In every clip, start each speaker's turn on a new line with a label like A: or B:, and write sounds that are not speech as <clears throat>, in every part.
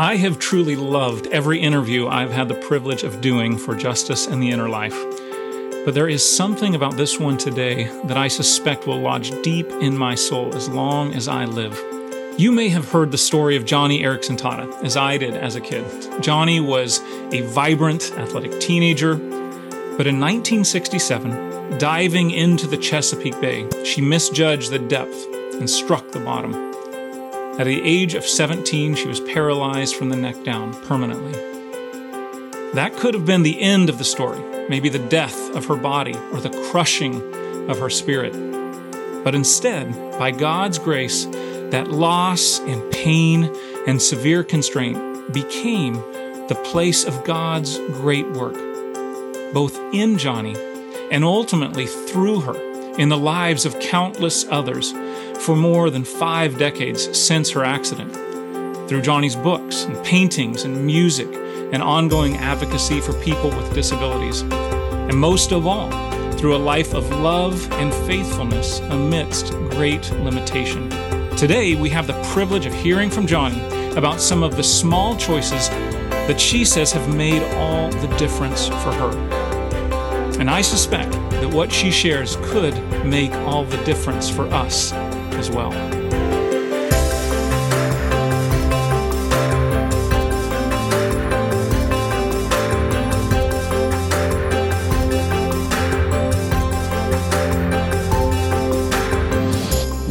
A: I have truly loved every interview I've had the privilege of doing for Justice and the Inner Life. But there is something about this one today that I suspect will lodge deep in my soul as long as I live. You may have heard the story of Joni Eareckson Tada, as I did as a kid. Joni was a vibrant, athletic teenager, but in 1967, diving into the Chesapeake Bay, she misjudged the depth and struck the bottom. At the age of 17, she was paralyzed from the neck down permanently. That could have been the end of the story, maybe the death of her body or the crushing of her spirit. But instead, by God's grace, that loss and pain and severe constraint became the place of God's great work, both in Joni and ultimately through her in the lives of countless others for more than five decades since her accident. Through Joni's books and paintings and music and ongoing advocacy for people with disabilities. And most of all, through a life of love and faithfulness amidst great limitation. Today, we have the privilege of hearing from Joni about some of the small choices that she says have made all the difference for her. And I suspect that what she shares could make all the difference for us as well.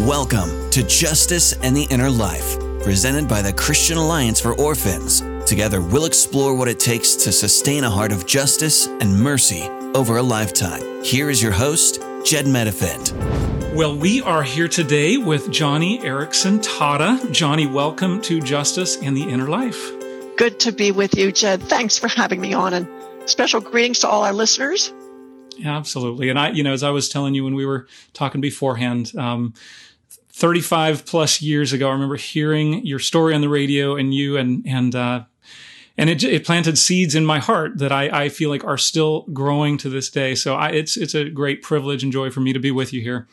B: Welcome to Justice and the Inner Life, presented by the Christian Alliance for Orphans. Together, we'll explore what it takes to sustain a heart of justice and mercy over a lifetime. Here is your host, Jed Medefind.
A: Well, we are here today with Joni Eareckson Tada. Joni, welcome to Justice and the Inner Life.
C: Good to be with you, Jed. Thanks for having me on, and special greetings to all our listeners.
A: Yeah, absolutely. And I, you know, as I was telling you when we were talking beforehand, um, 35 plus years ago, I remember hearing your story on the radio and you and, and, uh, and it, it planted seeds in my heart that I, I feel like are still growing to this day. So I, it's, it's a great privilege and joy for me to be with you here.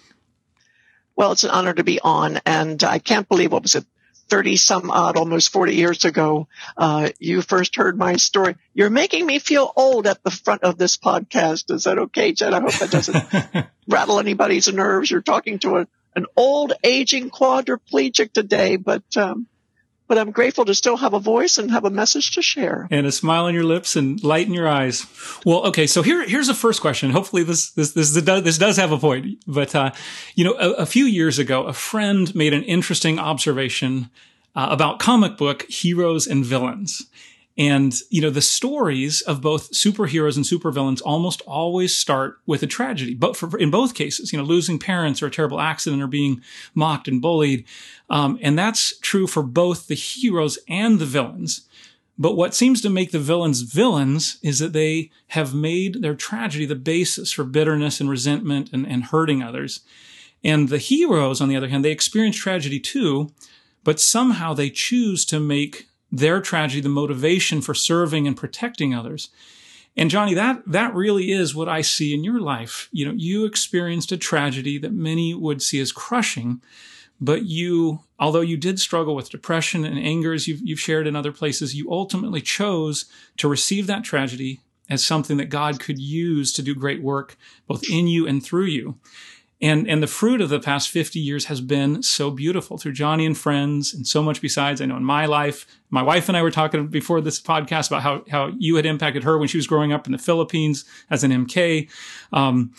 C: Well, it's an honor to be on, and I can't believe what was it, 30 some odd, almost 40 years ago, uh, you first heard my story. You're making me feel old at the front of this podcast. Is that okay, Jen? I hope that doesn't <laughs> rattle anybody's nerves. You're talking to a, an old, aging quadriplegic today, but um, but I'm grateful to still have a voice and have a message to share.
A: And a smile on your lips and light in your eyes. Well, okay, so here, here's the first question. Hopefully this, this, this, this does have a point. But, uh, you know, a, a, few years ago, a friend made an interesting observation uh, about comic book heroes and villains. And, you know, the stories of both superheroes and supervillains almost always start with a tragedy. But for, in both cases, you know, losing parents or a terrible accident or being mocked and bullied. Um, and that's true for both the heroes and the villains. But what seems to make the villains villains is that they have made their tragedy the basis for bitterness and resentment and, and hurting others. And the heroes, on the other hand, they experience tragedy too, but somehow they choose to make their tragedy the motivation for serving and protecting others. And Joni, that, that really is what I see in your life. You know, you experienced a tragedy that many would see as crushing, but you, although you did struggle with depression and anger, as you've, you've shared in other places, you ultimately chose to receive that tragedy as something that God could use to do great work both in you and through you. And, and the fruit of the past 50 years has been so beautiful through Joni and Friends and so much besides. I know in my life, my wife and I were talking before this podcast about how, how you had impacted her when she was growing up in the Philippines as an MK. Um,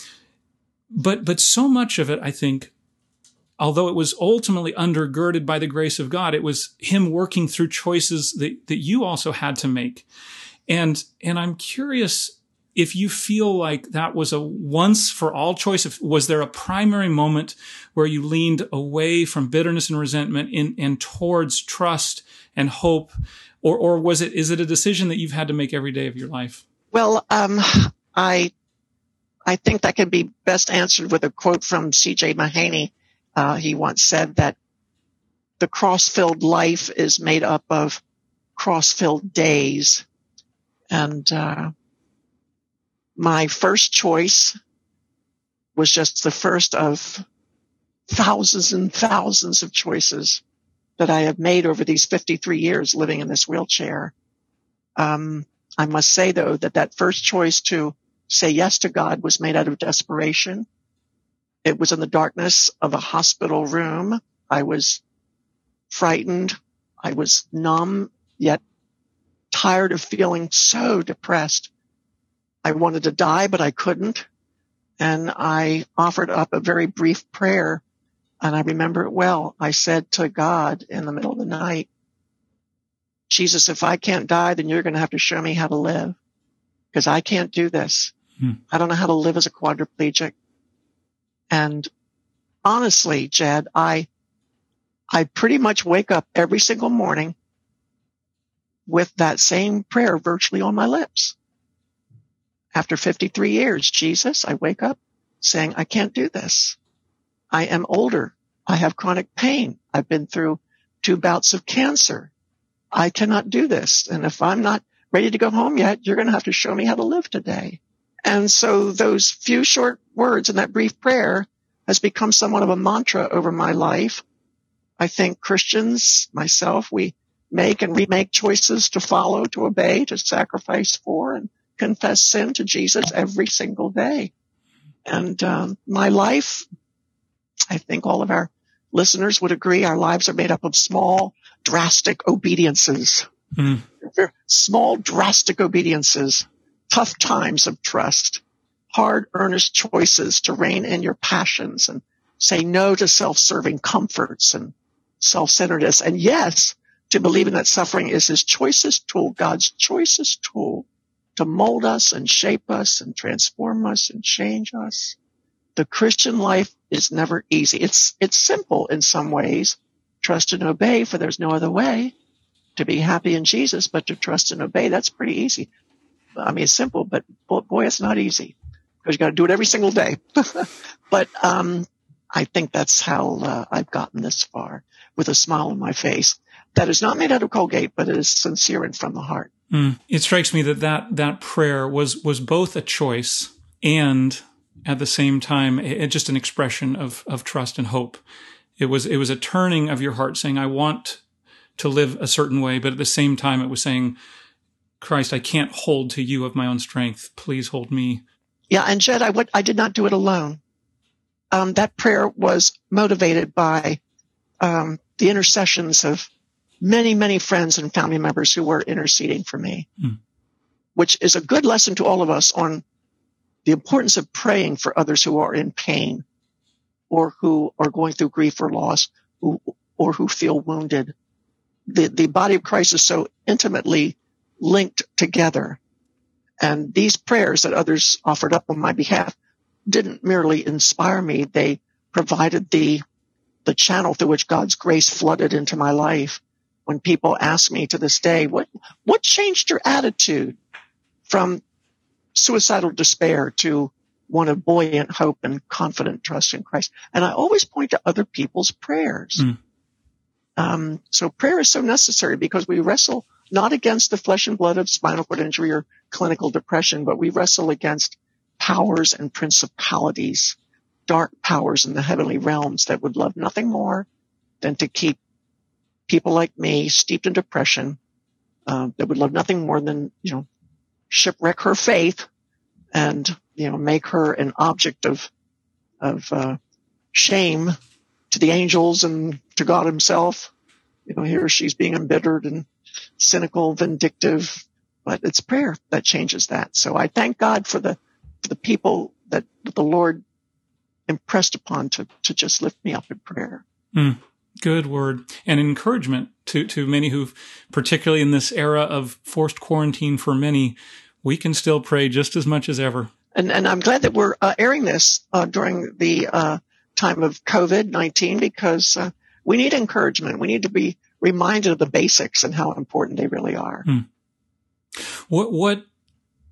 A: but, but so much of it, I think, although it was ultimately undergirded by the grace of God, it was him working through choices that, that you also had to make. And, and I'm curious if you feel like that was a once for all choice, if, was there a primary moment where you leaned away from bitterness and resentment in, and towards trust and hope? Or, or was it, is it a decision that you've had to make every day of your life?
C: Well, um, I, I think that can be best answered with a quote from C.J. Mahaney. Uh, he once said that the cross-filled life is made up of cross-filled days. And, uh, my first choice was just the first of thousands and thousands of choices. that I have made over these 53 years living in this wheelchair. Um, I must say though that that first choice to say yes to God was made out of desperation. It was in the darkness of a hospital room. I was frightened. I was numb, yet tired of feeling so depressed. I wanted to die, but I couldn't. And I offered up a very brief prayer. And I remember it well. I said to God in the middle of the night, Jesus, if I can't die, then you're going to have to show me how to live because I can't do this. Hmm. I don't know how to live as a quadriplegic. And honestly, Jed, I, I pretty much wake up every single morning with that same prayer virtually on my lips. After 53 years, Jesus, I wake up saying, I can't do this. I am older. I have chronic pain. I've been through two bouts of cancer. I cannot do this. And if I'm not ready to go home yet, you're going to have to show me how to live today. And so those few short words in that brief prayer has become somewhat of a mantra over my life. I think Christians, myself, we make and remake choices to follow, to obey, to sacrifice for, and confess sin to Jesus every single day. And um, my life, I think all of our listeners would agree, our lives are made up of small, drastic obediences. Mm. Small, drastic obediences, tough times of trust, hard, earnest choices to rein in your passions and say no to self-serving comforts and self-centeredness. And yes, to believing that suffering is his choicest tool, God's choicest tool to mold us and shape us and transform us and change us. The Christian life is never easy. It's, it's simple in some ways. Trust and obey, for there's no other way to be happy in Jesus, but to trust and obey, that's pretty easy. I mean, it's simple, but boy, it's not easy because you got to do it every single day. <laughs> but, um, I think that's how uh, I've gotten this far with a smile on my face that is not made out of Colgate, but is sincere and from the heart.
A: Mm. It strikes me that, that that prayer was was both a choice and at the same time it, just an expression of of trust and hope. It was it was a turning of your heart saying, I want to live a certain way, but at the same time it was saying, Christ, I can't hold to you of my own strength. Please hold me.
C: Yeah, and Jed, I, would, I did not do it alone. Um, that prayer was motivated by um, the intercessions of many, many friends and family members who were interceding for me, mm. which is a good lesson to all of us on the importance of praying for others who are in pain or who are going through grief or loss who, or who feel wounded. The, the body of Christ is so intimately linked together. And these prayers that others offered up on my behalf didn't merely inspire me. They provided the, the channel through which God's grace flooded into my life when people ask me to this day, what, what changed your attitude from suicidal despair to one of buoyant hope and confident trust in Christ? And I always point to other people's prayers. Mm. Um, so prayer is so necessary because we wrestle not against the flesh and blood of spinal cord injury or clinical depression, but we wrestle against powers and principalities, dark powers in the heavenly realms that would love nothing more than to keep people like me, steeped in depression, uh, that would love nothing more than, you know, shipwreck her faith and, you know, make her an object of, of, uh, shame to the angels and to God himself. You know, here she's being embittered and cynical, vindictive, but it's prayer that changes that. So I thank God for the, for the people that the Lord impressed upon to, to just lift me up in prayer.
A: Mm. Good word and encouragement to, to many who, particularly in this era of forced quarantine for many, we can still pray just as much as ever.
C: And, and I'm glad that we're uh, airing this uh, during the uh, time of COVID 19 because uh, we need encouragement. We need to be reminded of the basics and how important they really are. Hmm.
A: What, what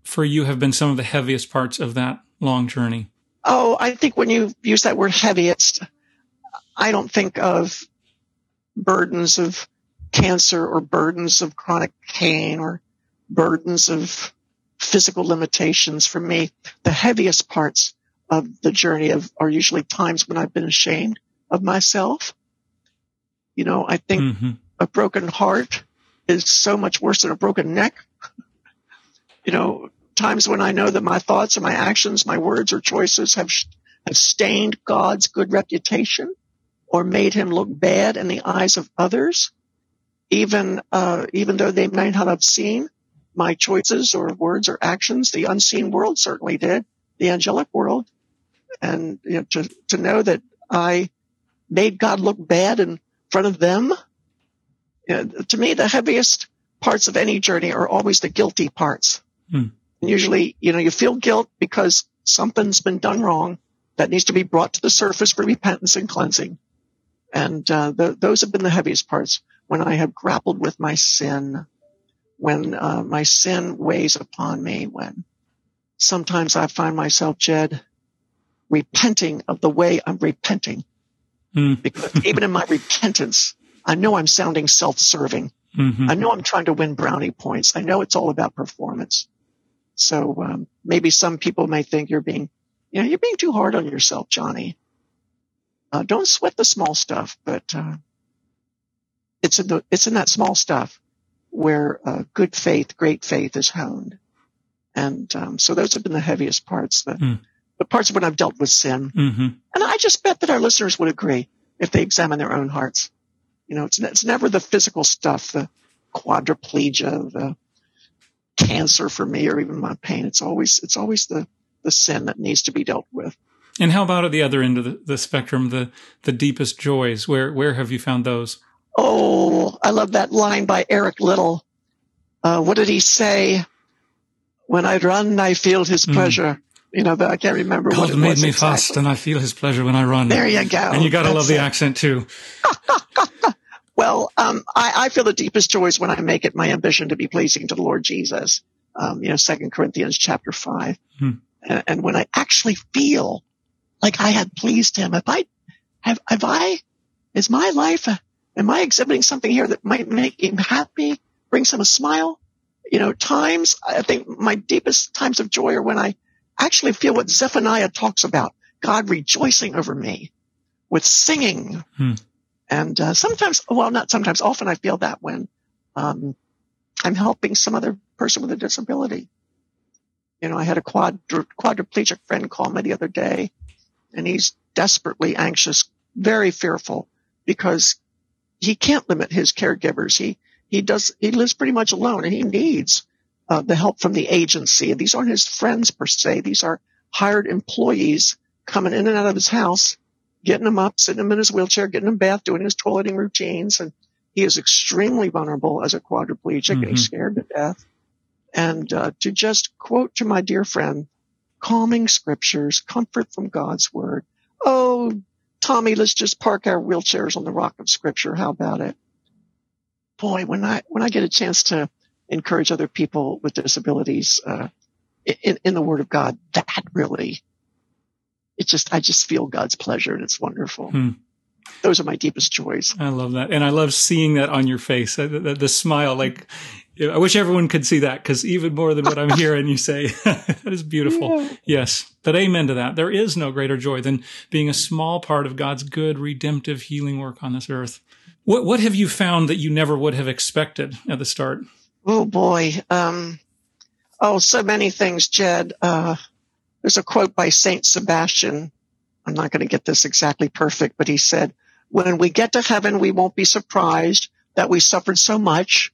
A: for you have been some of the heaviest parts of that long journey?
C: Oh, I think when you use that word heaviest, I don't think of burdens of cancer or burdens of chronic pain or burdens of physical limitations for me. The heaviest parts of the journey of, are usually times when I've been ashamed of myself. You know, I think mm-hmm. a broken heart is so much worse than a broken neck. you know, times when I know that my thoughts and my actions, my words or choices have, have stained God's good reputation or made him look bad in the eyes of others, even, uh, even though they might not have seen my choices or words or actions. The unseen world certainly did, the angelic world. And you know, to, to know that I made God look bad in front of them, you know, to me, the heaviest parts of any journey are always the guilty parts. Hmm. And usually, you know, you feel guilt because something's been done wrong that needs to be brought to the surface for repentance and cleansing. And uh, the, those have been the heaviest parts when I have grappled with my sin when uh, my sin weighs upon me, when sometimes I find myself, Jed, repenting of the way I'm repenting. Mm. because even in my <laughs> repentance, I know I'm sounding self-serving. Mm-hmm. I know I'm trying to win brownie points. I know it's all about performance. So um, maybe some people may think you're being, you know, you're being too hard on yourself, Joni. Uh, don't sweat the small stuff, but uh, it's in the it's in that small stuff where uh, good faith, great faith is honed. And um, so those have been the heaviest parts, the, mm. the parts when I've dealt with sin. Mm-hmm. And I just bet that our listeners would agree if they examine their own hearts. You know, it's, it's never the physical stuff, the quadriplegia, the cancer for me, or even my pain. It's always, it's always the, the sin that needs to be dealt with.
A: And how about at the other end of the, the spectrum, the, the deepest joys? Where, where have you found those?
C: Oh, I love that line by Eric Liddell. Uh, what did he say? When I run, I feel his hmm. pleasure. Mm. You know, but I can't remember
A: God
C: what it
A: made
C: was
A: me
C: exactly.
A: fast, and I feel His pleasure when I run.
C: There you go.
A: And you got to love the it. accent too. <laughs>
C: well, um, I, I, feel the deepest joys when I make it my ambition to be pleasing to the Lord Jesus. Um, you know, Second Corinthians chapter five, hmm. and, and, when I actually feel like I had pleased Him, if I have, have I, is my life Am I exhibiting something here that might make him happy, brings him a smile? You know, times, I think my deepest times of joy are when I actually feel what Zephaniah talks about, God rejoicing over me with singing. Hmm. And uh, sometimes, well, not sometimes, often I feel that when um, I'm helping some other person with a disability. You know, I had a quadru- quadriplegic friend call me the other day, and he's desperately anxious, very fearful because he can't limit his caregivers. He he does he lives pretty much alone, and he needs uh, the help from the agency. And these aren't his friends per se; these are hired employees coming in and out of his house, getting him up, sitting him in his wheelchair, getting him bath, doing his toileting routines, and he is extremely vulnerable as a quadriplegic, mm-hmm. and he's mm-hmm. scared to death. And uh, to just quote to my dear friend, calming scriptures, comfort from God's word. Oh, Tommy, let's just park our wheelchairs on the rock of scripture. How about it? Boy, when I, when I get a chance to encourage other people with disabilities, uh, in, in the word of God, that really, it just, I just feel God's pleasure and it's wonderful. Hmm. Those are my deepest joys.
A: I love that. And I love seeing that on your face, the, the, the smile, like, I wish everyone could see that because even more than what I'm <laughs> hearing you say, <laughs> that is beautiful. Yeah. Yes. But amen to that. There is no greater joy than being a small part of God's good, redemptive, healing work on this earth. What, what have you found that you never would have expected at the start?
C: Oh boy. Um, oh, so many things, Jed. Uh, there's a quote by Saint Sebastian. I'm not going to get this exactly perfect, but he said, when we get to heaven, we won't be surprised that we suffered so much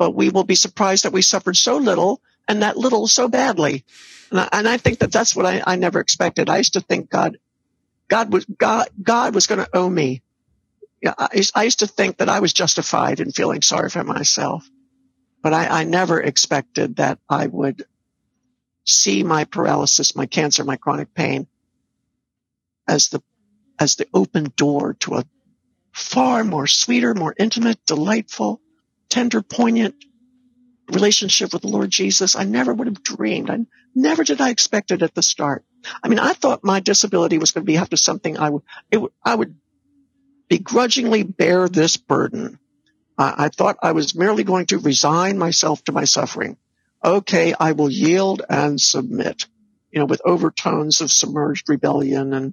C: but we will be surprised that we suffered so little and that little so badly. And I, and I think that that's what I, I, never expected. I used to think God, God was, God, God was going to owe me. Yeah, I, I, used to think that I was justified in feeling sorry for myself, but I, I never expected that I would see my paralysis, my cancer, my chronic pain as the, as the open door to a far more sweeter, more intimate, delightful, tender, poignant relationship with the Lord Jesus. I never would have dreamed. I never did I expect it at the start. I mean, I thought my disability was going to be after something I would, it, I would begrudgingly bear this burden. I, I thought I was merely going to resign myself to my suffering. Okay, I will yield and submit, you know, with overtones of submerged rebellion and,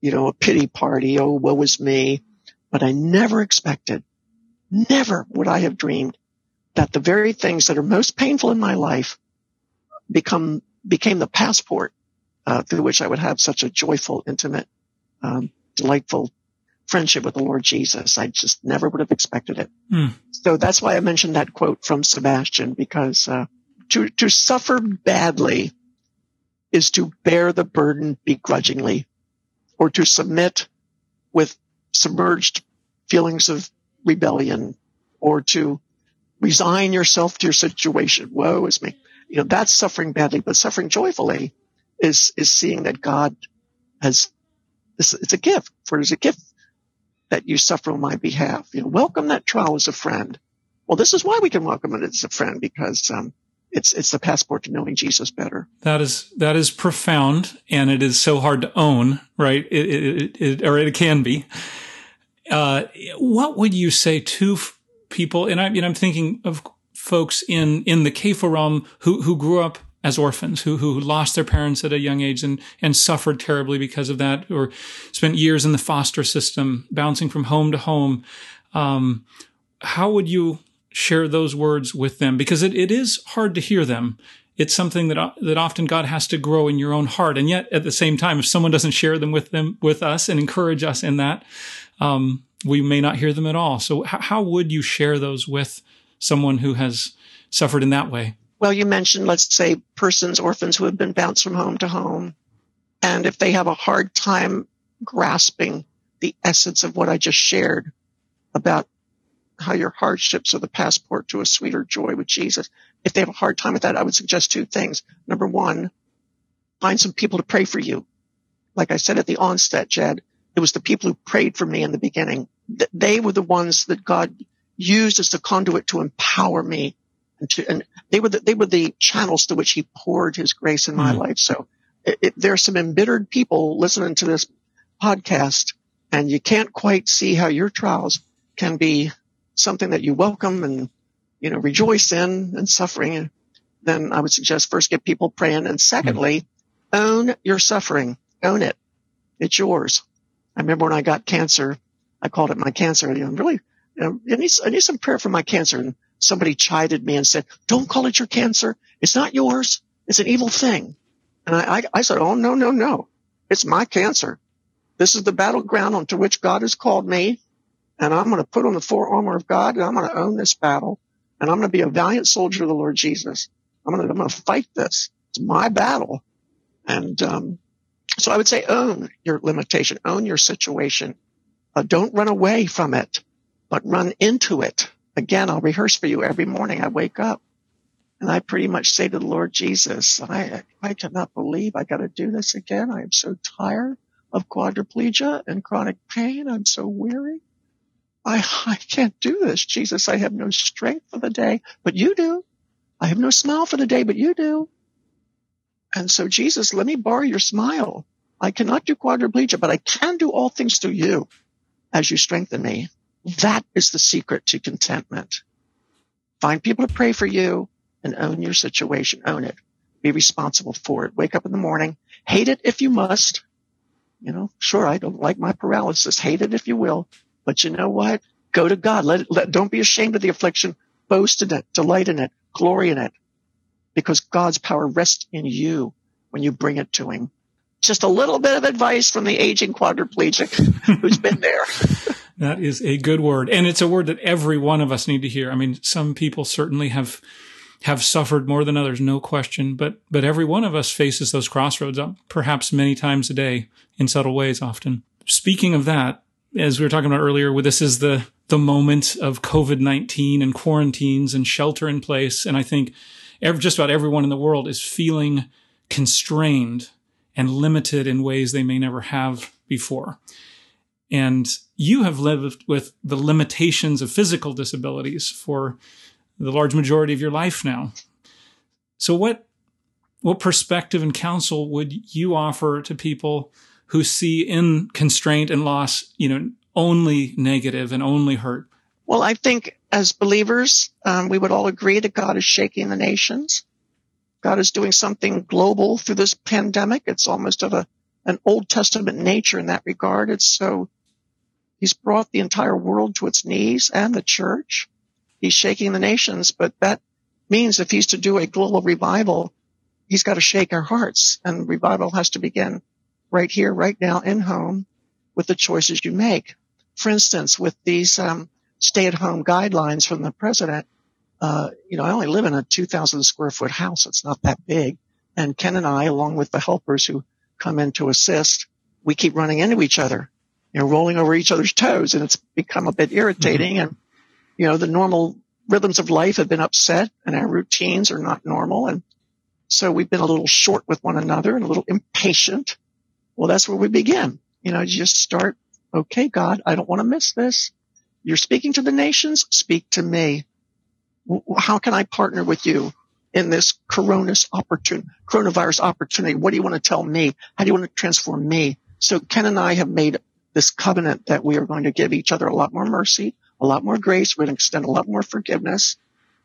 C: you know, a pity party. Oh, woe is me. but I never expected, never would I have dreamed that the very things that are most painful in my life become became the passport uh, through which I would have such a joyful, intimate, um, delightful friendship with the Lord Jesus. I just never would have expected it. Mm. So that's why I mentioned that quote from Sebastian because uh, to to suffer badly is to bear the burden begrudgingly, or to submit with submerged feelings of rebellion, or to resign yourself to your situation. Woe is me. You know, that's suffering badly, but suffering joyfully is, is seeing that God has, it's, it's a gift, for it is a gift that you suffer on my behalf. You know, welcome that trial as a friend. Well, this is why we can welcome it as a friend because, um, it's it's the passport to knowing Jesus better.
A: That is that is profound, and it is so hard to own, right? It, it, it or it can be. Uh, what would you say to people, and I, know, I'm thinking of folks in, in the CAFO realm who, who grew up as orphans, who, who lost their parents at a young age and, and suffered terribly because of that, or spent years in the foster system, bouncing from home to home. Um, how would you share those words with them? Because it, it is hard to hear them. It's something that, that often God has to grow in your own heart. And yet at the same time, if someone doesn't share them with them, with us and encourage us in that, um, we may not hear them at all. So, h- how would you share those with someone who has suffered in that way?
C: Well, you mentioned, let's say, persons, orphans who have been bounced from home to home. And if they have a hard time grasping the essence of what I just shared about how your hardships are the passport to a sweeter joy with Jesus, if they have a hard time with that, I would suggest two things. Number one, find some people to pray for you. Like I said at the onset, Jed, it was the people who prayed for me in the beginning. They were the ones that God used as the conduit to empower me and to, and they were the, they were the channels to which he poured his grace in my mm. life. So it, it, there are some embittered people listening to this podcast and you can't quite see how your trials can be something that you welcome and, you know, rejoice in and suffering. Then I would suggest first get people praying. And secondly, mm. own your suffering. Own it. It's yours. I remember when I got cancer, I called it my cancer. You know, really, you know, I need, I need some prayer for my cancer. And somebody chided me and said, don't call it your cancer. It's not yours. It's an evil thing. And I, I, I said, oh, no, no, no. It's my cancer. This is the battleground onto which God has called me. And I'm going to put on the full armor of God and I'm going to own this battle. And I'm going to be a valiant soldier of the Lord Jesus. I'm going to, I'm going to fight this. It's my battle. And, um, so I would say own your limitation, own your situation. Uh, don't run away from it, but run into it. Again, I'll rehearse for you every morning. I wake up and I pretty much say to the Lord Jesus, I, I cannot believe I got to do this again. I am so tired of quadriplegia and chronic pain. I'm so weary. I, I can't do this. Jesus, I have no strength for the day, but you do. I have no smile for the day, but you do. And so, Jesus, let me borrow your smile. I cannot do quadriplegia, but I can do all things through you as you strengthen me. That is the secret to contentment. Find people to pray for you and own your situation. Own it. Be responsible for it. Wake up in the morning. Hate it if you must. You know, sure, I don't like my paralysis. Hate it if you will. But you know what? Go to God. Let it, let, don't be ashamed of the affliction. Boast in it. Delight in it. Glory in it because God's power rests in you when you bring it to him. Just a little bit of advice from the aging quadriplegic who's been there. <laughs> <laughs>
A: that is a good word. And it's a word that every one of us need to hear. I mean, some people certainly have have suffered more than others, no question, but but every one of us faces those crossroads uh, perhaps many times a day in subtle ways often. Speaking of that, as we were talking about earlier, this is the the moment of COVID-19 and quarantines and shelter in place. And I think every, just about everyone in the world is feeling constrained and limited in ways they may never have before. And you have lived with the limitations of physical disabilities for the large majority of your life now. So what what perspective and counsel would you offer to people who see in constraint and loss, you know, only negative and only hurt?
C: Well, I think as believers, um, we would all agree that God is shaking the nations. God is doing something global through this pandemic. It's almost of a, an Old Testament nature in that regard. It's so, He's brought the entire world to its knees and the church. He's shaking the nations, but that means if he's to do a global revival, he's got to shake our hearts and revival has to begin right here, right now in home with the choices you make. For instance, with these um, stay at home guidelines from the president, uh, you know, I only live in a 2000 square foot house. It's not that big. And Ken and I, along with the helpers who come in to assist, we keep running into each other, you know, rolling over each other's toes. And it's become a bit irritating. Mm-hmm. And, you know, the normal rhythms of life have been upset and our routines are not normal. And so we've been a little short with one another and a little impatient. Well, that's where we begin. You know, you just start, okay, God, I don't want to miss this. You're speaking to the nations. Speak to me. How can I partner with you in this coronavirus opportunity, coronavirus opportunity? What do you want to tell me? How do you want to transform me? So Ken and I have made this covenant that we are going to give each other a lot more mercy, a lot more grace. We're going to extend a lot more forgiveness.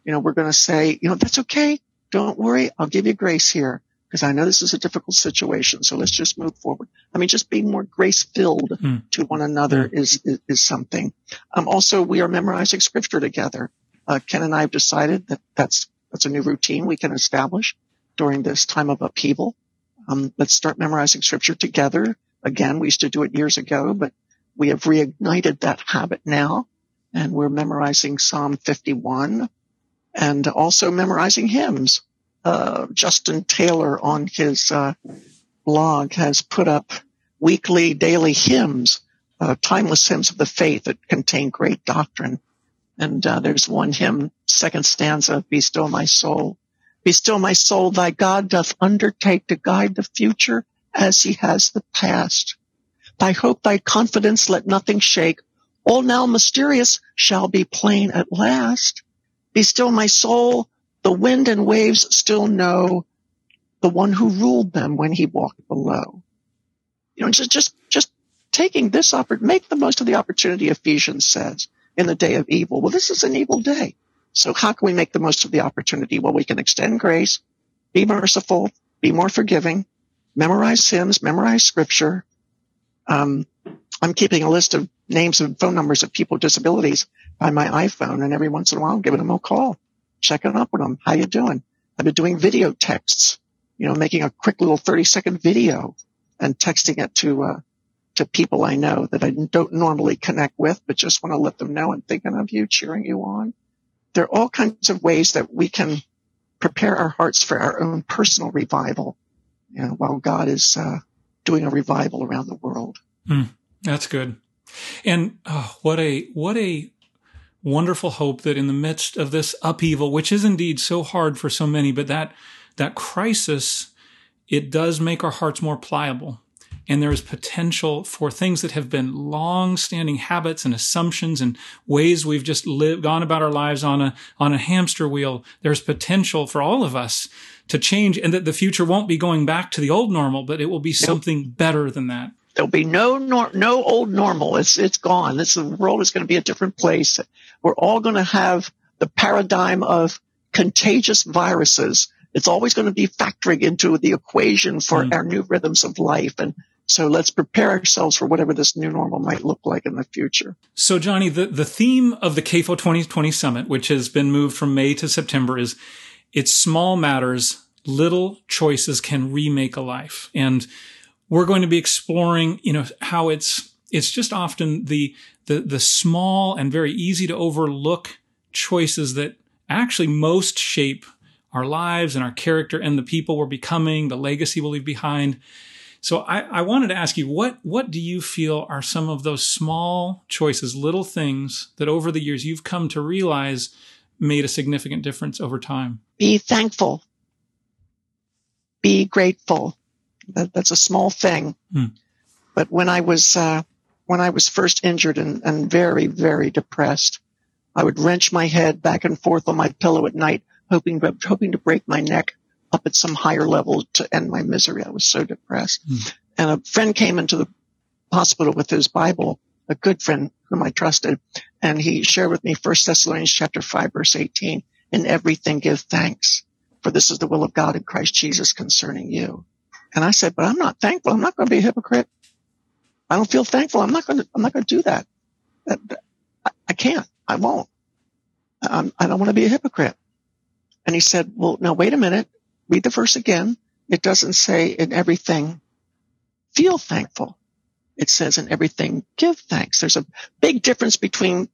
C: You know, we're going to say, you know, that's okay. Don't worry. I'll give you grace here because I know this is a difficult situation. So let's just move forward. I mean, just being more grace filled mm. to one another mm. is, is, is, something. Um, also, we are memorizing scripture together. Uh, Ken and I have decided that that's, that's a new routine we can establish during this time of upheaval. Um, let's start memorizing scripture together. Again, we used to do it years ago, but we have reignited that habit now and we're memorizing Psalm 51 and also memorizing hymns. Uh, Justin Taylor on his uh, blog has put up weekly, daily hymns, uh, timeless hymns of the faith that contain great doctrine. And uh, there's one hymn, second stanza, "Be still, my soul, be still, my soul. Thy God doth undertake to guide the future as He has the past. Thy hope, thy confidence, let nothing shake. All now mysterious shall be plain at last. Be still my soul. The wind and waves still know the one who ruled them when he walked below. You know, just, just, just taking this opportunity, make the most of the opportunity Ephesians says in the day of evil. Well, this is an evil day. So how can we make the most of the opportunity? Well, we can extend grace, be merciful, be more forgiving, memorize hymns, memorize scripture. Um, I'm keeping a list of names and phone numbers of people with disabilities by my iPhone, and every once in a while, I'm giving them a call, checking up with them. How you doing? I've been doing video texts, you know, making a quick little 30 second video and texting it to, uh, to people I know that I don't normally connect with, but just want to let them know I'm thinking of you, cheering you on. There are all kinds of ways that we can prepare our hearts for our own personal revival, you know, while God is, uh, doing a revival around the world.
A: Mm, that's good. And oh, what a, what a wonderful hope that in the midst of this upheaval, which is indeed so hard for so many, but that, that crisis, it does make our hearts more pliable. And there is potential for things that have been long standing habits and assumptions and ways we've just lived, gone about our lives on a, on a hamster wheel. There's potential for all of us to change and that the future won't be going back to the old normal, but it will be something better than that.
C: There'll be no nor- no old normal. It's it's gone. This the world is going to be a different place. We're all going to have the paradigm of contagious viruses. It's always going to be factoring into the equation for mm. our new rhythms of life. And so let's prepare ourselves for whatever this new normal might look like in the future.
A: So, Joni, the, the theme of the CAFO 2020 summit, which has been moved from May to September, is it's small matters, little choices can remake a life. And we're going to be exploring, you know, how it's, it's just often the, the, the small and very easy to overlook choices that actually most shape our lives and our character and the people we're becoming, the legacy we'll leave behind. So I, I wanted to ask you, what, what do you feel are some of those small choices, little things that over the years you've come to realize made a significant difference over time?
C: Be thankful. Be grateful. That, that's a small thing. Hmm. But when I was uh, when I was first injured and, and very very depressed, I would wrench my head back and forth on my pillow at night, hoping hoping to break my neck up at some higher level to end my misery. I was so depressed. Hmm. And a friend came into the hospital with his Bible, a good friend whom I trusted, and he shared with me First Thessalonians chapter five verse eighteen. In everything give thanks, for this is the will of God in Christ Jesus concerning you. And I said, but I'm not thankful. I'm not going to be a hypocrite. I don't feel thankful. I'm not going to, I'm not going to do that. I can't. I won't. I don't want to be a hypocrite. And he said, well, now wait a minute. Read the verse again. It doesn't say in everything, feel thankful. It says in everything, give thanks. There's a big difference between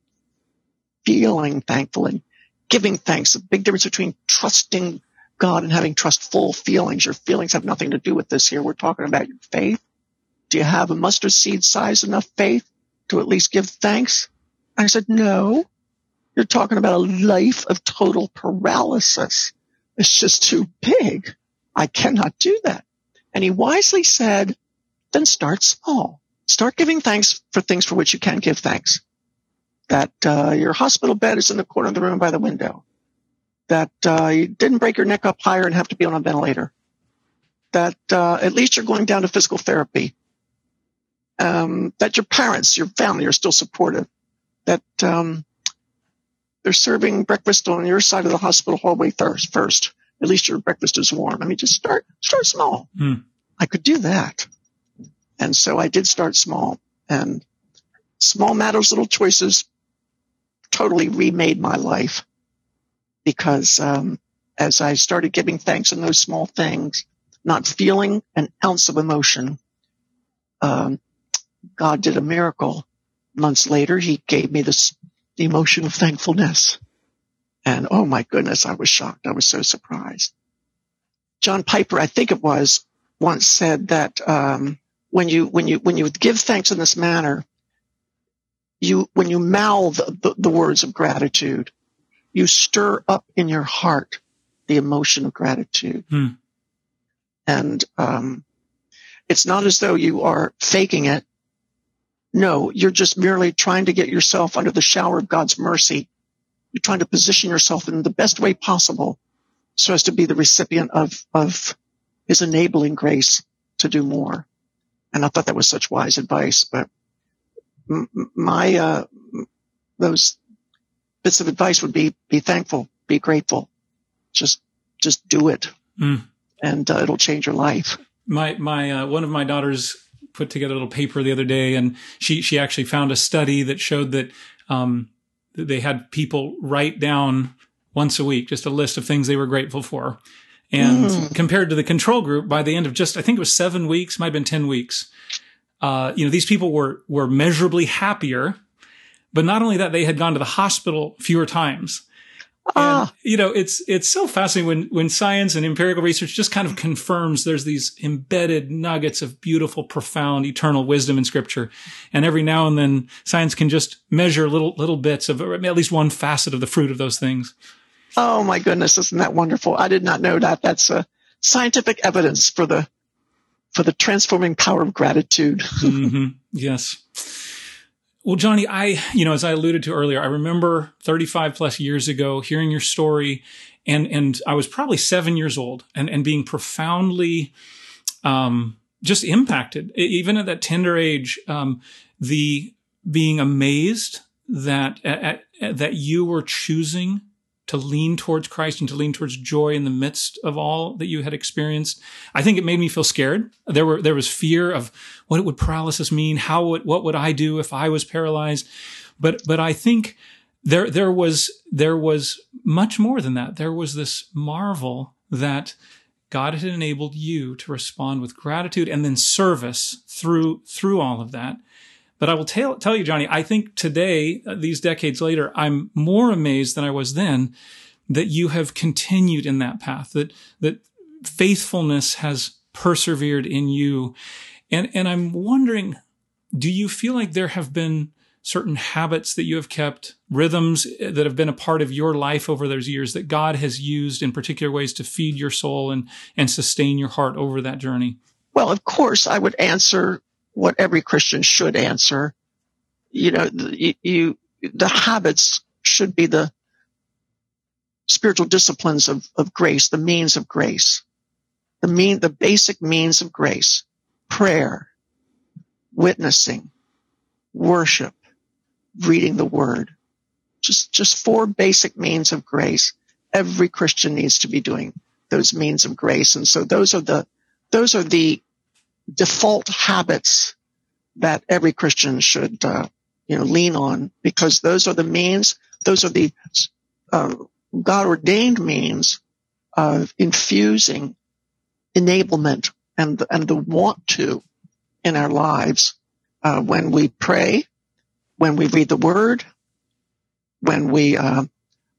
C: feeling thankful and giving thanks. A big difference between trusting God and having trustful feelings. Your feelings have nothing to do with this here. We're talking about your faith. Do you have a mustard seed size enough faith to at least give thanks? I said, no. You're talking about a life of total paralysis. It's just too big. I cannot do that. And he wisely said, then start small. Start giving thanks for things for which you can give thanks. That uh, your hospital bed is in the corner of the room by the window. That uh, you didn't break your neck up higher and have to be on a ventilator. That uh, at least you're going down to physical therapy. Um, that your parents, your family are still supportive. That um, they're serving breakfast on your side of the hospital hallway first. First, at least your breakfast is warm. I mean, just start start small. Mm. I could do that, and so I did start small. And small matters, little choices, totally remade my life because um, as I started giving thanks in those small things, not feeling an ounce of emotion, um, God did a miracle. Months later, He gave me this the emotion of thankfulness. And oh my goodness, I was shocked. I was so surprised. John Piper, I think it was, once said that um, when you when you when you give thanks in this manner, you when you mouth the, the words of gratitude, you stir up in your heart the emotion of gratitude. Hmm. And um, it's not as though you are faking it. No, you're just merely trying to get yourself under the shower of God's mercy. You're trying to position yourself in the best way possible so as to be the recipient of, of his enabling grace to do more. And I thought that was such wise advice, but my, uh, those bits of advice would be, be thankful, be grateful. Just, just do it. Mm. And uh, it'll change your life.
A: My, my, uh, one of my daughters put together a little paper the other day, and she she actually found a study that showed that um, they had people write down once a week just a list of things they were grateful for. And mm. compared to the control group, by the end of just I think it was seven weeks, might have been ten weeks, uh, you know, these people were were measurably happier. But not only that, they had gone to the hospital fewer times. And, you know, it's it's so fascinating when when science and empirical research just kind of confirms there's these embedded nuggets of beautiful, profound, eternal wisdom in Scripture, and every now and then science can just measure little little bits of at least one facet of the fruit of those things.
C: Oh my goodness, isn't that wonderful? I did not know that. That's a scientific evidence for the for the transforming power of gratitude. <laughs>
A: mm-hmm. Yes. Well, Joni, I, you know, as I alluded to earlier, I remember 35 plus years ago hearing your story and, and I was probably seven years old and, and being profoundly, um, just impacted, even at that tender age, um, the being amazed that, at, at, that you were choosing to lean towards Christ and to lean towards joy in the midst of all that you had experienced. I think it made me feel scared. There were, there was fear of what would paralysis mean? How would, what would I do if I was paralyzed? But, but I think there, there was, there was much more than that. There was this marvel that God had enabled you to respond with gratitude and then service through, through all of that. But I will tell, tell you, Joni, I think today, uh, these decades later, I'm more amazed than I was then that you have continued in that path, that, that faithfulness has persevered in you. And, and I'm wondering, do you feel like there have been certain habits that you have kept, rhythms uh, that have been a part of your life over those years that God has used in particular ways to feed your soul and, and sustain your heart over that journey?
C: Well, of course, I would answer what every Christian should answer. You know, you, you the habits should be the spiritual disciplines of, of grace, the means of grace, the mean, the basic means of grace, prayer, witnessing, worship, reading the word. Just, just four basic means of grace. Every Christian needs to be doing those means of grace. And so those are the, those are the default habits that every Christian should uh, you know, lean on because those are the means, those are the uh, God ordained means of infusing enablement and and the want to in our lives uh, when we pray, when we read the word, when we uh,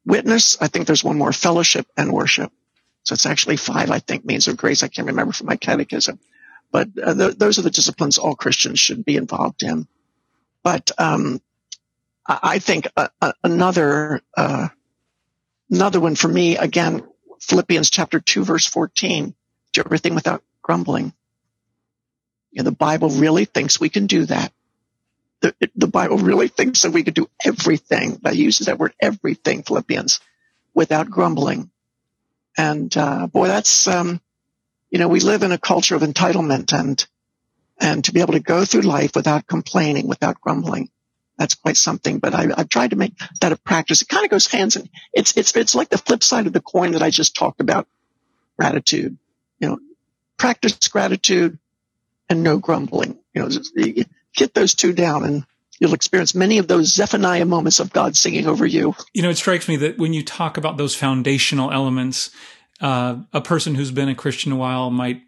C: witness. I think there's one more fellowship and worship. So it's actually five, I think, means of grace. I can't remember from my catechism. But uh, th- those are the disciplines all Christians should be involved in. But um, I think uh, uh, another uh, another one for me again, Philippians chapter two verse fourteen. Do everything without grumbling. You know, the Bible really thinks we can do that. The, the Bible really thinks that we can do everything. That uses that word everything, Philippians, without grumbling. And uh, boy, that's um, you know, we live in a culture of entitlement and and to be able to go through life without complaining, without grumbling, that's quite something. But I, have tried to make that a practice. It kind of goes hands in. It's it's it's like the flip side of the coin that I just talked about. Gratitude, you know, practice gratitude and no grumbling. You know, just, get those two down and you'll experience many of those Zephaniah moments of God singing over you.
A: You know, it strikes me that when you talk about those foundational elements, uh, a person who's been a Christian a while might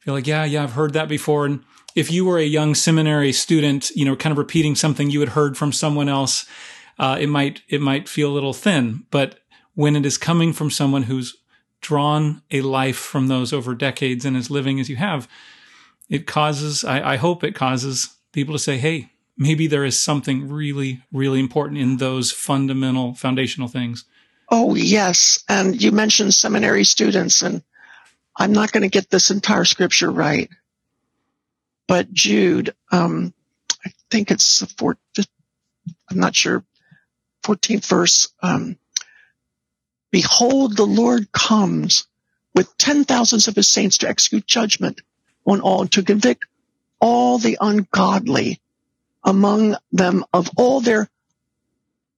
A: feel like, yeah, yeah, I've heard that before. And if you were a young seminary student, you know, kind of repeating something you had heard from someone else, uh, it might it might feel a little thin. But when it is coming from someone who's drawn a life from those over decades and is living as you have, it causes. I, I hope it causes people to say, "Hey, maybe there is something really, really important in those fundamental, foundational things."
C: Oh, yes. And you mentioned seminary students, and I'm not going to get this entire scripture right, but Jude, um, I think it's the fourth, I'm not sure, 14th verse. Um, Behold, the Lord comes with ten thousands of his saints to execute judgment on all, to convict all the ungodly among them of all their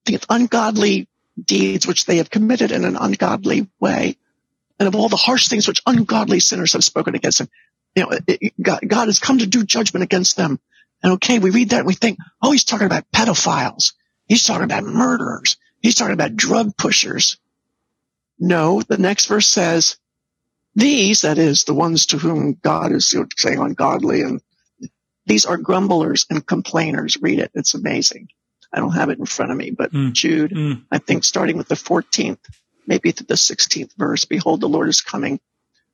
C: the ungodly deeds which they have committed in an ungodly way, and of all the harsh things which ungodly sinners have spoken against him. You know, it, God, God has come to do judgment against them. And okay, we read that and we think, oh, he's talking about pedophiles. He's talking about murderers. He's talking about drug pushers. No, the next verse says, these, that is, the ones to whom God is saying ungodly, and these are grumblers and complainers. Read it. It's amazing. I don't have it in front of me, but mm. Jude, mm. I think starting with the 14th, maybe to the 16th verse, behold, the Lord is coming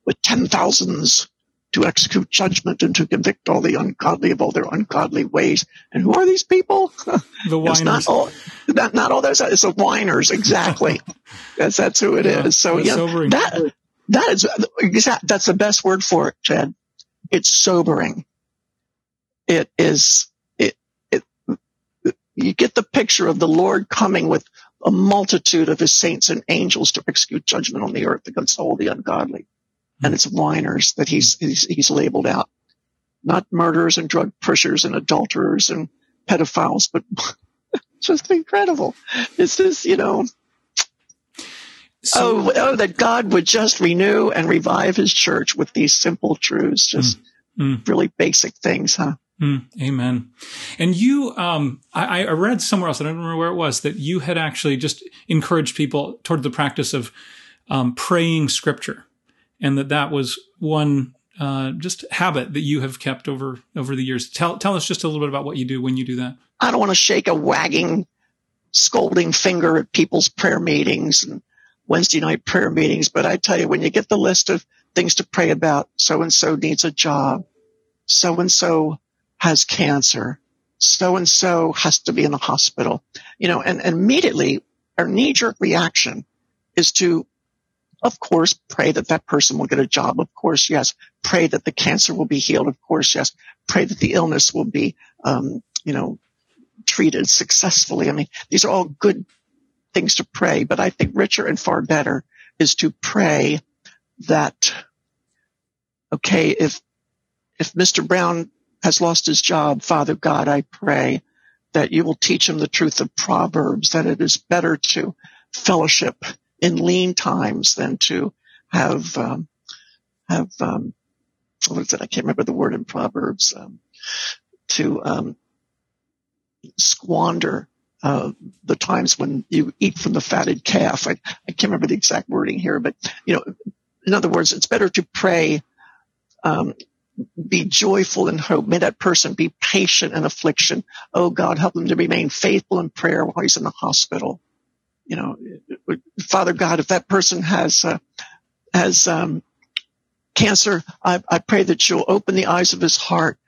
C: with ten thousands to execute judgment and to convict all the ungodly of all their ungodly ways. And who are these people? <laughs>
A: The whiners.
C: it's not all, not, not all those, it's the whiners, exactly. <laughs> that's, that's who it yeah, is. So yeah, sobering. that, that is, that's the best word for it, Chad. It's sobering. It is, you get the picture of the Lord coming with a multitude of his saints and angels to execute judgment on the earth against all the ungodly. Mm-hmm. And it's whiners that he's, he's, he's labeled out. Not murderers and drug pushers and adulterers and pedophiles, but <laughs> just incredible. It's this, you know, so, oh, oh, that God would just renew and revive his church with these simple truths, just mm, mm. really basic things, huh?
A: Mm, amen. And you, um, I, I, read somewhere else, I don't remember where it was, that you had actually just encouraged people toward the practice of um, praying scripture, and that that was one uh, just habit that you have kept over over the years. Tell tell us just a little bit about what you do when you do that.
C: I don't want to shake a wagging, scolding finger at people's prayer meetings and Wednesday night prayer meetings, but I tell you, when you get the list of things to pray about, so and so needs a job, so and so has cancer. So and so has to be in the hospital, you know, and, and immediately our knee jerk reaction is to, of course, pray that that person will get a job. Of course, yes. Pray that the cancer will be healed. Of course, yes. Pray that the illness will be, um, you know, treated successfully. I mean, these are all good things to pray, but I think richer and far better is to pray that, okay, if, if Mr. Brown has lost his job, Father God, I pray that you will teach him the truth of Proverbs, that it is better to fellowship in lean times than to have, um, have, um, what is it? I can't remember the word in Proverbs, um, to, um, squander uh, the times when you eat from the fatted calf. I, I can't remember the exact wording here, but you know, in other words, it's better to pray, um, be joyful in hope. May that person be patient in affliction. Oh God, help them to remain faithful in prayer while he's in the hospital. You know, Father God, if that person has uh, has um, cancer, I, I pray that you'll open the eyes of his heart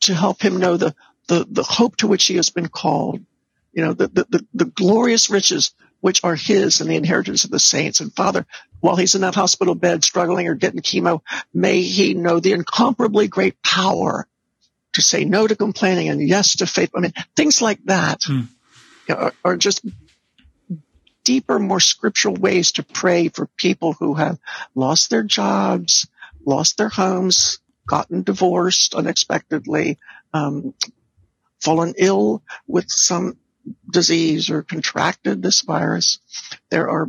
C: to help him know the the, the hope to which he has been called. You know, the, the, the, the glorious riches which are his and the inheritance of the saints. And Father, while he's in that hospital bed struggling or getting chemo, may he know the incomparably great power to say no to complaining and yes to faith. I mean, things like that hmm. are, are just deeper, more scriptural ways to pray for people who have lost their jobs, lost their homes, gotten divorced unexpectedly, um, fallen ill with some disease or contracted this virus. There are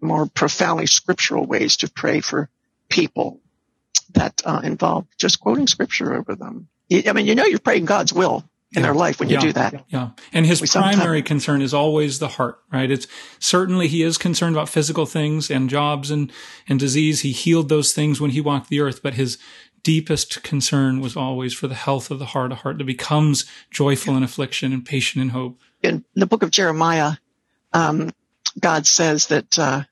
C: more profoundly scriptural ways to pray for people that uh, involve just quoting scripture over them. I mean, you know, you're praying God's will in yeah. their life when you
A: yeah.
C: do that.
A: Yeah. And his we primary concern is always the heart, right? It's certainly he is concerned about physical things and jobs and, and disease. He healed those things when he walked the earth, but his deepest concern was always for the health of the heart, a heart that becomes joyful in affliction and patient in hope.
C: In the book of Jeremiah, um, God says that uh,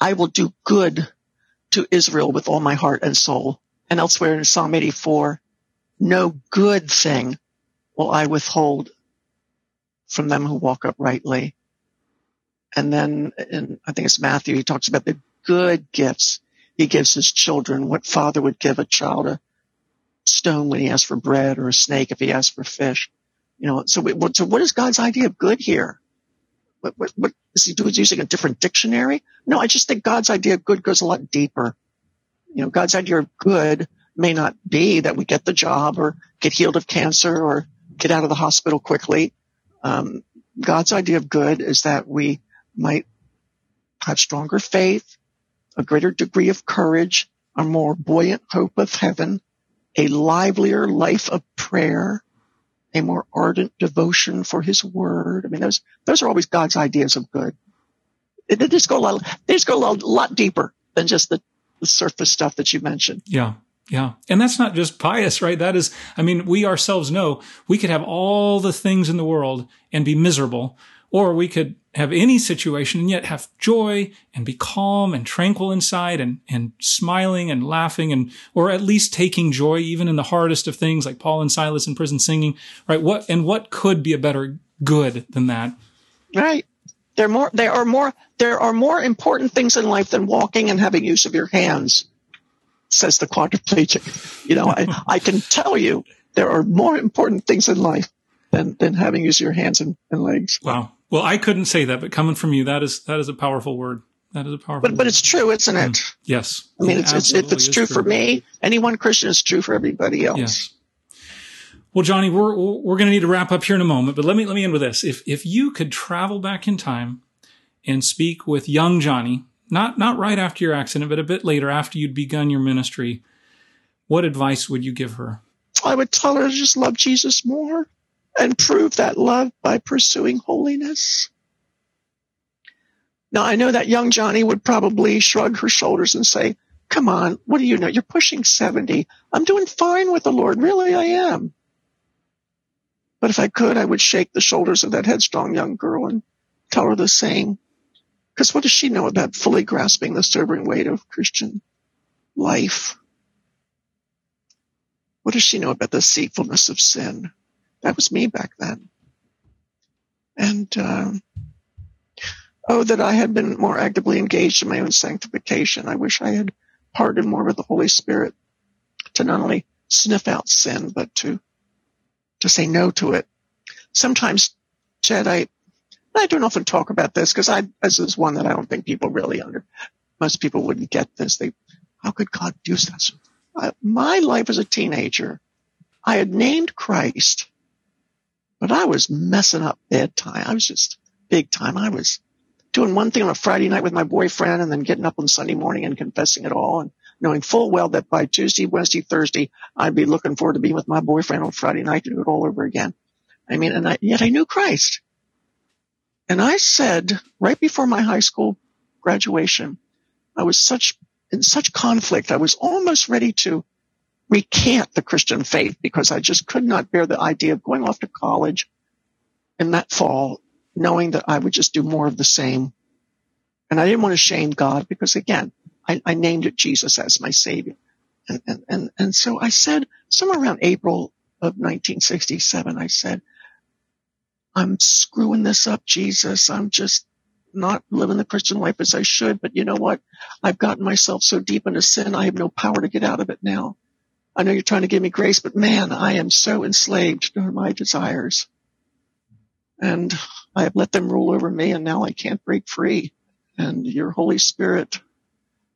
C: I will do good to Israel with all my heart and soul. And elsewhere in Psalm 84, no good thing will I withhold from them who walk uprightly. And then in, I think it's Matthew, he talks about the good gifts he gives his children. What father would give a child a stone when he asks for bread or a snake if he asks for fish? You know, so, so what is God's idea of good here? What, what, what is he doing? Using a different dictionary? No, I just think God's idea of good goes a lot deeper. You know, God's idea of good may not be that we get the job or get healed of cancer or get out of the hospital quickly. Um, God's idea of good is that we might have stronger faith, a greater degree of courage, a more buoyant hope of heaven, a livelier life of prayer, a more ardent devotion for his word. I mean, those, those are always God's ideas of good. They just go a lot, they just go a lot, lot deeper than just the, the surface stuff that you mentioned.
A: Yeah. Yeah. And that's not just pious, right? That is, I mean, we ourselves know we could have all the things in the world and be miserable, or we could have any situation and yet have joy and be calm and tranquil inside and, and smiling and laughing and, or at least taking joy even in the hardest of things like Paul and Silas in prison singing, right? What, and what could be a better good than that?
C: Right. There are more, there are more, there are more important things in life than walking and having use of your hands, says the quadriplegic. You know, I, <laughs> I can tell you there are more important things in life than, than having use of your hands and, and legs.
A: Wow. Well, I couldn't say that, but coming from you, that is that is a powerful word. That is a powerful.
C: But
A: word.
C: but it's true, isn't it?
A: Mm. Yes.
C: I mean, it's, it's, if it's true, true, for me, any one Christian is true for everybody else.
A: Yes. Well, Joni, we're we're going to need to wrap up here in a moment, but let me let me end with this. If if you could travel back in time and speak with young Joni, not not right after your accident, but a bit later after you'd begun your ministry, what advice would you give her?
C: I would tell her to just love Jesus more and prove that love by pursuing holiness. Now, I know that young Joni would probably shrug her shoulders and say, Come on, what do you know? You're pushing 70. I'm doing fine with the Lord. Really, I am. But if I could, I would shake the shoulders of that headstrong young girl and tell her the same. Because what does she know about fully grasping the sobering weight of Christian life? What does she know about the deceitfulness of sin? That was me back then. And, uh, oh, that I had been more actively engaged in my own sanctification. I wish I had partnered more with the Holy Spirit to not only sniff out sin, but to, to say no to it. Sometimes, Chad, I, I don't often talk about this because I, this is one that I don't think people really under, most people wouldn't get this. They, how could God do that? Uh, my life as a teenager, I had named Christ but I was messing up bad time. I was just big time. I was doing one thing on a Friday night with my boyfriend and then getting up on Sunday morning and confessing it all and knowing full well that by Tuesday, Wednesday, Thursday, I'd be looking forward to being with my boyfriend on Friday night to do it all over again. I mean, and I, yet I knew Christ. And I said right before my high school graduation, I was such in such conflict. I was almost ready to recant the Christian faith because I just could not bear the idea of going off to college in that fall, knowing that I would just do more of the same. And I didn't want to shame God because again, I, I named it Jesus as my savior. And, and, and, and so I said somewhere around April of 1967, I said, I'm screwing this up, Jesus. I'm just not living the Christian life as I should. But you know what? I've gotten myself so deep into sin. I have no power to get out of it now. I know you're trying to give me grace, but man, I am so enslaved to my desires. And I have let them rule over me and now I can't break free. And your Holy Spirit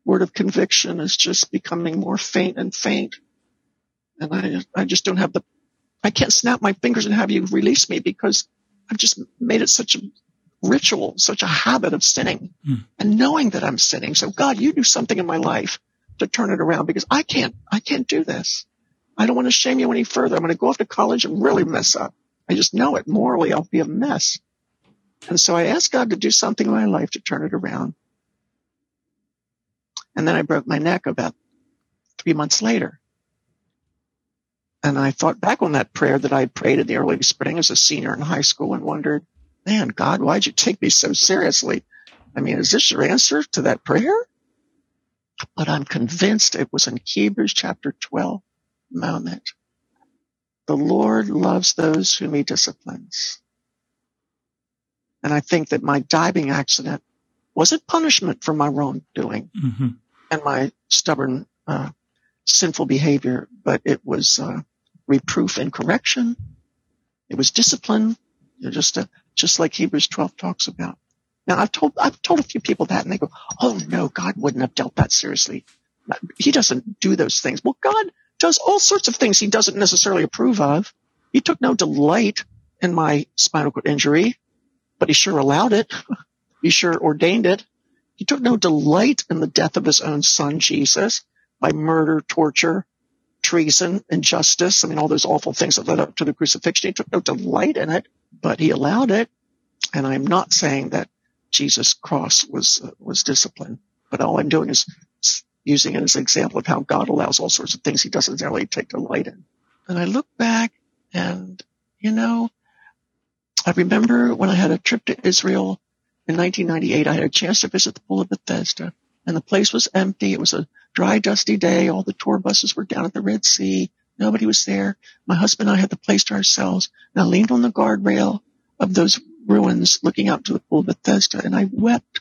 C: word of conviction is just becoming more faint and faint. And I, I just don't have the, I can't snap my fingers and have you release me because I've just made it such a ritual, such a habit of sinning mm. and knowing that I'm sinning. So God, you do something in my life to turn it around because I can't, I can't do this. I don't want to shame you any further. I'm going to go off to college and really mess up. I just know it morally. I'll be a mess. And so I asked God to do something in my life to turn it around. And then I broke my neck about three months later. And I thought back on that prayer that I prayed in the early spring as a senior in high school and wondered, man, God, why'd you take me so seriously? I mean, is this your answer to that prayer? But I'm convinced it was in Hebrews chapter 12 moment. The Lord loves those whom he disciplines. And I think that my diving accident was a punishment for my wrongdoing mm-hmm. and my stubborn, uh, sinful behavior, but it was uh, reproof and correction. It was discipline. You're just a, just like Hebrews 12 talks about. Now I've told, I've told a few people that and they go, Oh no, God wouldn't have dealt that seriously. He doesn't do those things. Well, God does all sorts of things he doesn't necessarily approve of. He took no delight in my spinal cord injury, but he sure allowed it. <laughs> he sure ordained it. He took no delight in the death of his own son, Jesus, by murder, torture, treason, injustice. I mean, all those awful things that led up to the crucifixion. He took no delight in it, but he allowed it. And I'm not saying that Jesus' cross was uh, was discipline, but all I'm doing is using it as an example of how God allows all sorts of things He doesn't necessarily take delight in. And I look back, and you know, I remember when I had a trip to Israel in 1998. I had a chance to visit the pool of Bethesda, and the place was empty. It was a dry, dusty day. All the tour buses were down at the Red Sea. Nobody was there. My husband and I had the place to ourselves. And I leaned on the guardrail of those ruins looking out to the pool of Bethesda and I wept.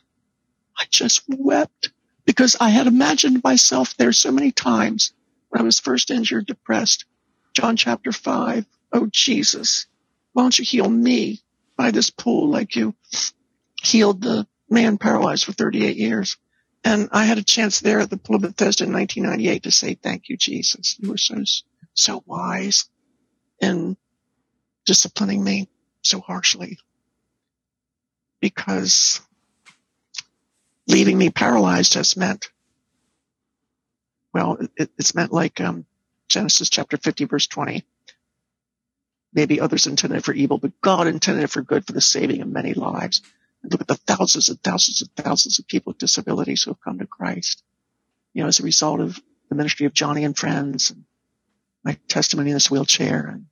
C: I just wept because I had imagined myself there so many times when I was first injured, depressed. John chapter five. Oh Jesus, why don't you heal me by this pool like you healed the man paralyzed for 38 years? And I had a chance there at the pool of Bethesda in 1998 to say, thank you, Jesus. You were so, so wise in disciplining me so harshly because leaving me paralyzed has meant, well, it, it's meant like um, Genesis chapter 50, verse 20. Maybe others intended for evil, but God intended it for good for the saving of many lives. And look at the thousands and thousands and thousands of people with disabilities who have come to Christ. You know, as a result of the ministry of Joni and friends and my testimony in this wheelchair. And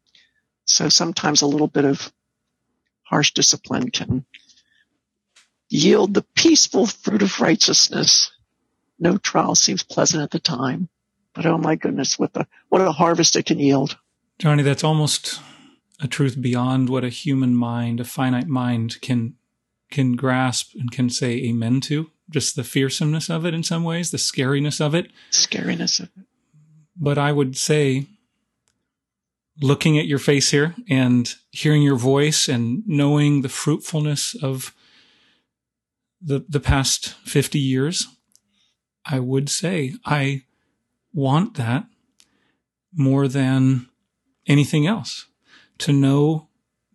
C: so sometimes a little bit of harsh discipline can yield the peaceful fruit of righteousness. No trial seems pleasant at the time, but oh my goodness, what the what a harvest it can yield.
A: Joni, that's almost a truth beyond what a human mind, a finite mind can can grasp and can say amen to. Just the fearsomeness of it in some ways, the scariness of it.
C: Scariness of it.
A: But I would say, looking at your face here and hearing your voice and knowing the fruitfulness of the, the past 50 years, I would say I want that more than anything else. To know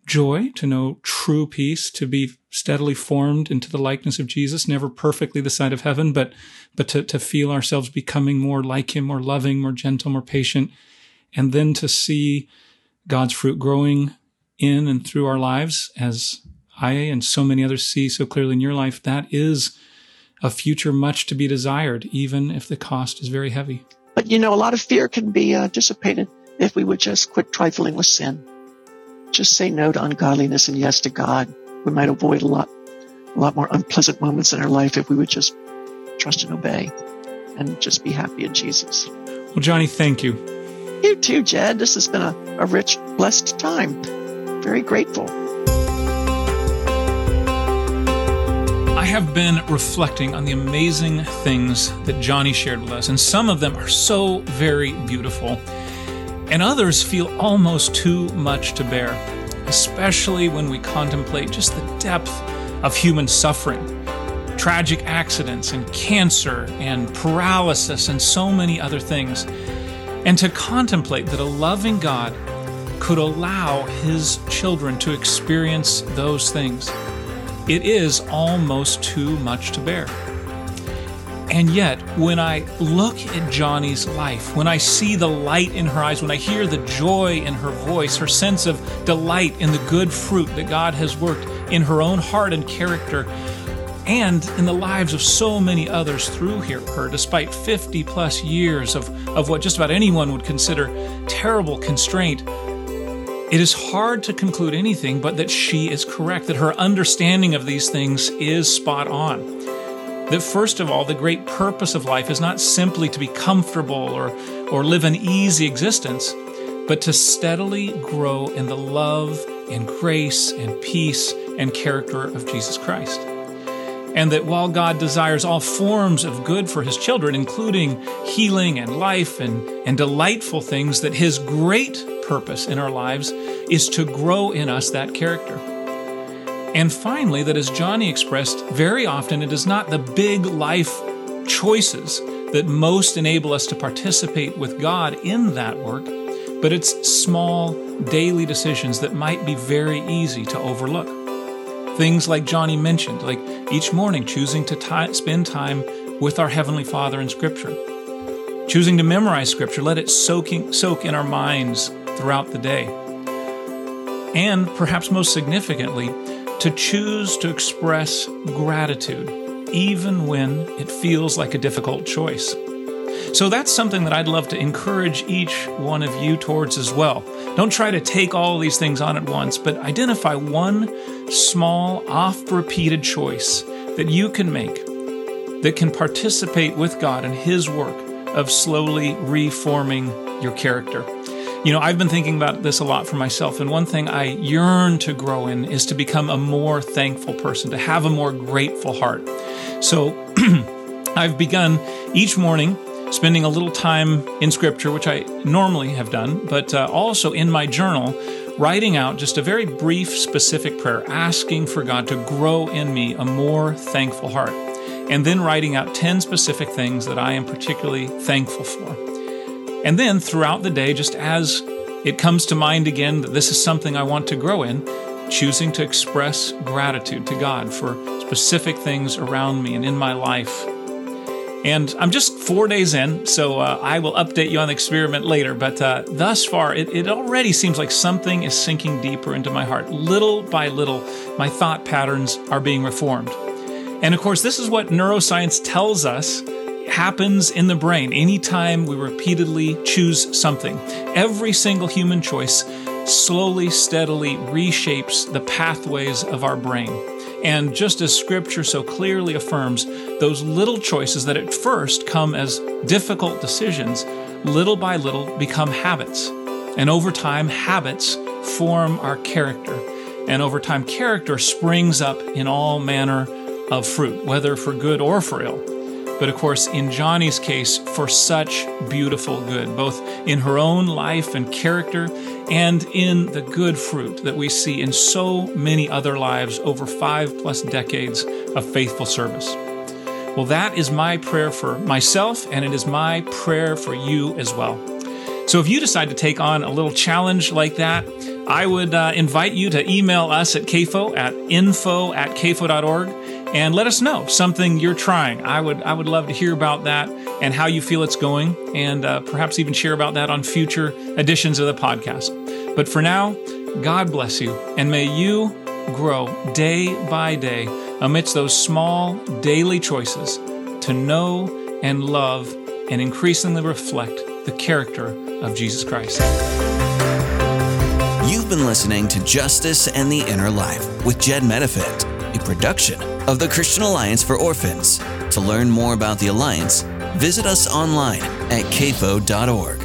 A: joy, to know true peace, to be steadily formed into the likeness of Jesus, never perfectly the side of heaven, but, but to, to feel ourselves becoming more like him, more loving, more gentle, more patient, and then to see God's fruit growing in and through our lives, as I and so many others see so clearly in your life, that is a future much to be desired, even if the cost is very heavy.
C: But you know, a lot of fear can be uh, dissipated if we would just quit trifling with sin. Just say no to ungodliness and yes to God. We might avoid a lot, a lot more unpleasant moments in our life if we would just trust and obey and just be happy in Jesus.
A: Well, Joni, thank you.
C: You too, Jedd. This has been a, a rich, blessed time. Very grateful.
A: I have been reflecting on the amazing things that Joni shared with us, and some of them are so very beautiful, and others feel almost too much to bear, especially when we contemplate just the depth of human suffering, tragic accidents, and cancer, and paralysis, and so many other things. And to contemplate that a loving God could allow his children to experience those things it is almost too much to bear. And yet, when I look at Joni's life, when I see the light in her eyes, when I hear the joy in her voice, her sense of delight in the good fruit that God has worked in her own heart and character, and in the lives of so many others through her, despite 50 plus years of, of what just about anyone would consider terrible constraint, it is hard to conclude anything but that she is correct, that her understanding of these things is spot on. That first of all, the great purpose of life is not simply to be comfortable or, or live an easy existence, but to steadily grow in the love and grace and peace and character of Jesus Christ. And that while God desires all forms of good for his children, including healing and life and, and delightful things, that his great purpose in our lives is to grow in us that character. And finally, that as Joni expressed, very often it is not the big life choices that most enable us to participate with God in that work, but it's small daily decisions that might be very easy to overlook. Things like Joni mentioned, like each morning choosing to t- spend time with our Heavenly Father in Scripture, choosing to memorize Scripture, let it soaking, soak in our minds throughout the day. And perhaps most significantly, to choose to express gratitude, even when it feels like a difficult choice. So that's something that I'd love to encourage each one of you towards as well. Don't try to take all these things on at once, but identify one small, oft repeated choice that you can make that can participate with God in His work of slowly reforming your character. You know, I've been thinking about this a lot for myself, and one thing I yearn to grow in is to become a more thankful person, to have a more grateful heart. So <clears throat> I've begun each morning spending a little time in Scripture, which I normally have done, but uh, also in my journal, writing out just a very brief, specific prayer, asking for God to grow in me a more thankful heart, and then writing out 10 specific things that I am particularly thankful for. And then throughout the day, just as it comes to mind again that this is something I want to grow in, choosing to express gratitude to God for specific things around me and in my life. And I'm just four days in, so uh, I will update you on the experiment later. But uh, thus far, it, it already seems like something is sinking deeper into my heart. Little by little, my thought patterns are being reformed. And of course, this is what neuroscience tells us happens in the brain anytime we repeatedly choose something. Every single human choice slowly, steadily reshapes the pathways of our brain. And just as scripture so clearly affirms, those little choices that at first come as difficult decisions, little by little become habits. And over time, habits form our character. And over time, character springs up in all manner of fruit, whether for good or for ill but of course, in Joni's case, for such beautiful good, both in her own life and character and in the good fruit that we see in so many other lives over five plus decades of faithful service. Well, that is my prayer for myself, and it is my prayer for you as well. So if you decide to take on a little challenge like that, I would uh, invite you to email us at KFO at info at CAFO.org and let us know something you're trying. I would I would love to hear about that and how you feel it's going, and uh, perhaps even share about that on future editions of the podcast. But for now, God bless you, and may you grow day by day amidst those small daily choices to know and love and increasingly reflect the character of Jesus Christ.
B: You've been listening to Justice and the Inner Life with Jedd Medefind, a production of the Christian Alliance for Orphans. To learn more about the Alliance, visit us online at cafo.org.